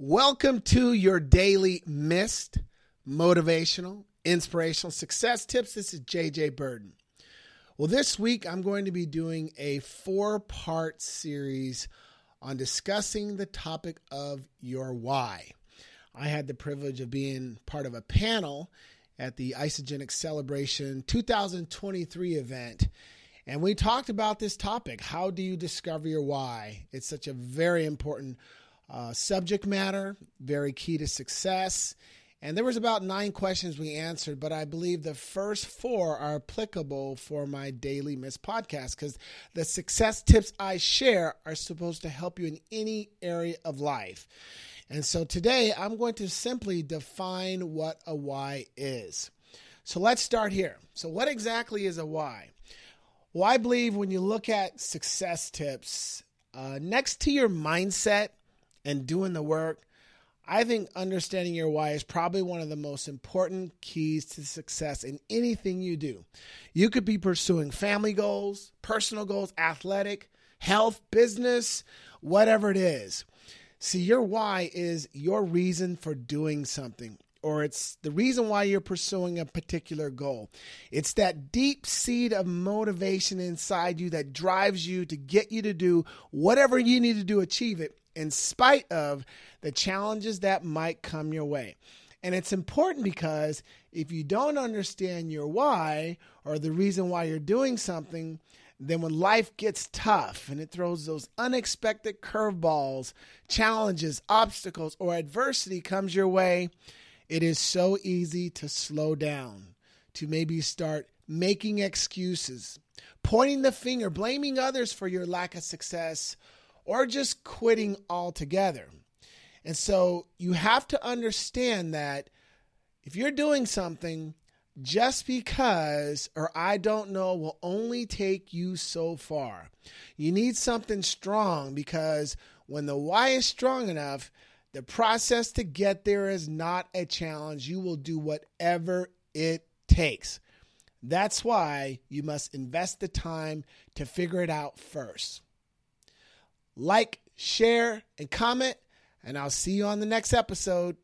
Welcome to your daily MIST motivational, inspirational success tips. This is JJ Birden. Well, this week I'm going to be doing a four part series on discussing the topic of your why. I had the privilege of being part of a panel at the Isagenix Celebration 2023 event. And we talked about this topic. How do you discover your why? It's such a very important uh, subject matter, very key to success. And there was about nine questions we answered, but I believe the first four are applicable for my daily miss podcast because the success tips I share are supposed to help you in any area of life. And so today I'm going to simply define what a why is. So let's start here. So, what exactly is a why? Well, I believe when you look at success tips, uh, next to your mindset and doing the work, I think understanding your why is probably one of the most important keys to success in anything you do. You could be pursuing family goals, personal goals, athletic, health, business, whatever it is. See, your why is your reason for doing something, or it's the reason why you're pursuing a particular goal. It's that deep seed of motivation inside you that drives you to get you to do whatever you need to do, achieve it in spite of the challenges that might come your way. And it's important because if you don't understand your why or the reason why you're doing something, then when life gets tough and it throws those unexpected curveballs, challenges, obstacles, or adversity comes your way, it is so easy to slow down, to maybe start making excuses, pointing the finger, blaming others for your lack of success, or just quitting altogether. And so you have to understand that if you're doing something just because or I don't know will only take you so far. You need something strong because when the why is strong enough, the process to get there is not a challenge. You will do whatever it takes. That's why you must invest the time to figure it out first like, share, and comment. And I'll see you on the next episode.